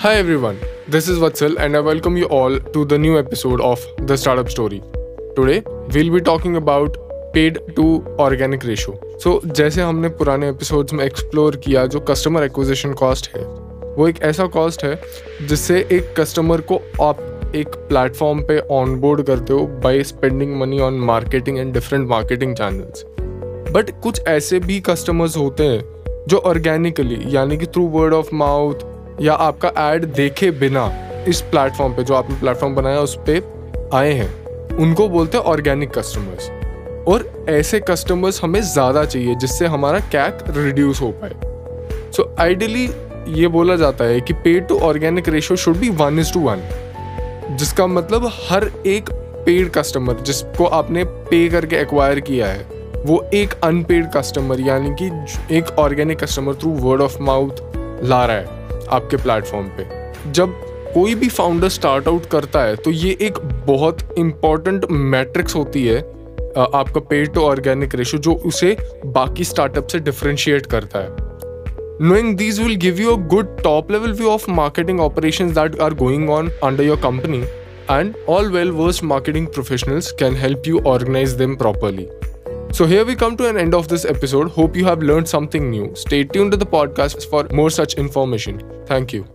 Hi everyone, this is Vatsal and I welcome you all to the new episode of The Startup Story. Today we'll be talking about paid to organic ratio so जैसे हमने पुराने episodes में explore किया जो customer acquisition cost है वो एक ऐसा कॉस्ट है जिससे एक कस्टमर को आप एक प्लेटफॉर्म पे ऑन बोर्ड करते हो by spending money on marketing and different marketing channels but कुछ ऐसे भी कस्टमर्स होते हैं जो ऑर्गेनिकली यानी कि थ्रू वर्ड ऑफ़ माउथ या आपका एड देखे बिना इस प्लेटफॉर्म पे, जो आपने प्लेटफॉर्म बनाया, उस पर आए हैं, उनको बोलते हैं ऑर्गेनिक कस्टमर्स और ऐसे कस्टमर्स हमें ज़्यादा चाहिए, जिससे हमारा कैक रिड्यूस हो पाए। सो आइडियली ये बोला जाता है कि paid to organic ratio should be one is to one जिसका मतलब हर एक पेड कस्टमर जिसको आपने पे करके एक्वायर किया है, वो एक अनपेड कस्टमर यानी कि एक organic customer through word of mouth ला रहा है। आपके प्लेटफॉर्म पे। जब कोई भी फाउंडर स्टार्ट आउट करता है तो ये एक बहुत इंपॉर्टेंट मैट्रिक्स होती है आपका पेड टू ऑर्गेनिक रेशो जो उसे बाकी स्टार्टअप से डिफ्रेंशिएट करता है। Knowing these will give you a good top level view of marketing operation that are going on under your company and all well versed marketing professionals can help you organise them properly So here we come to an end of this episode. Hope you have learned something new. Stay tuned to the podcast for more such information. Thank you.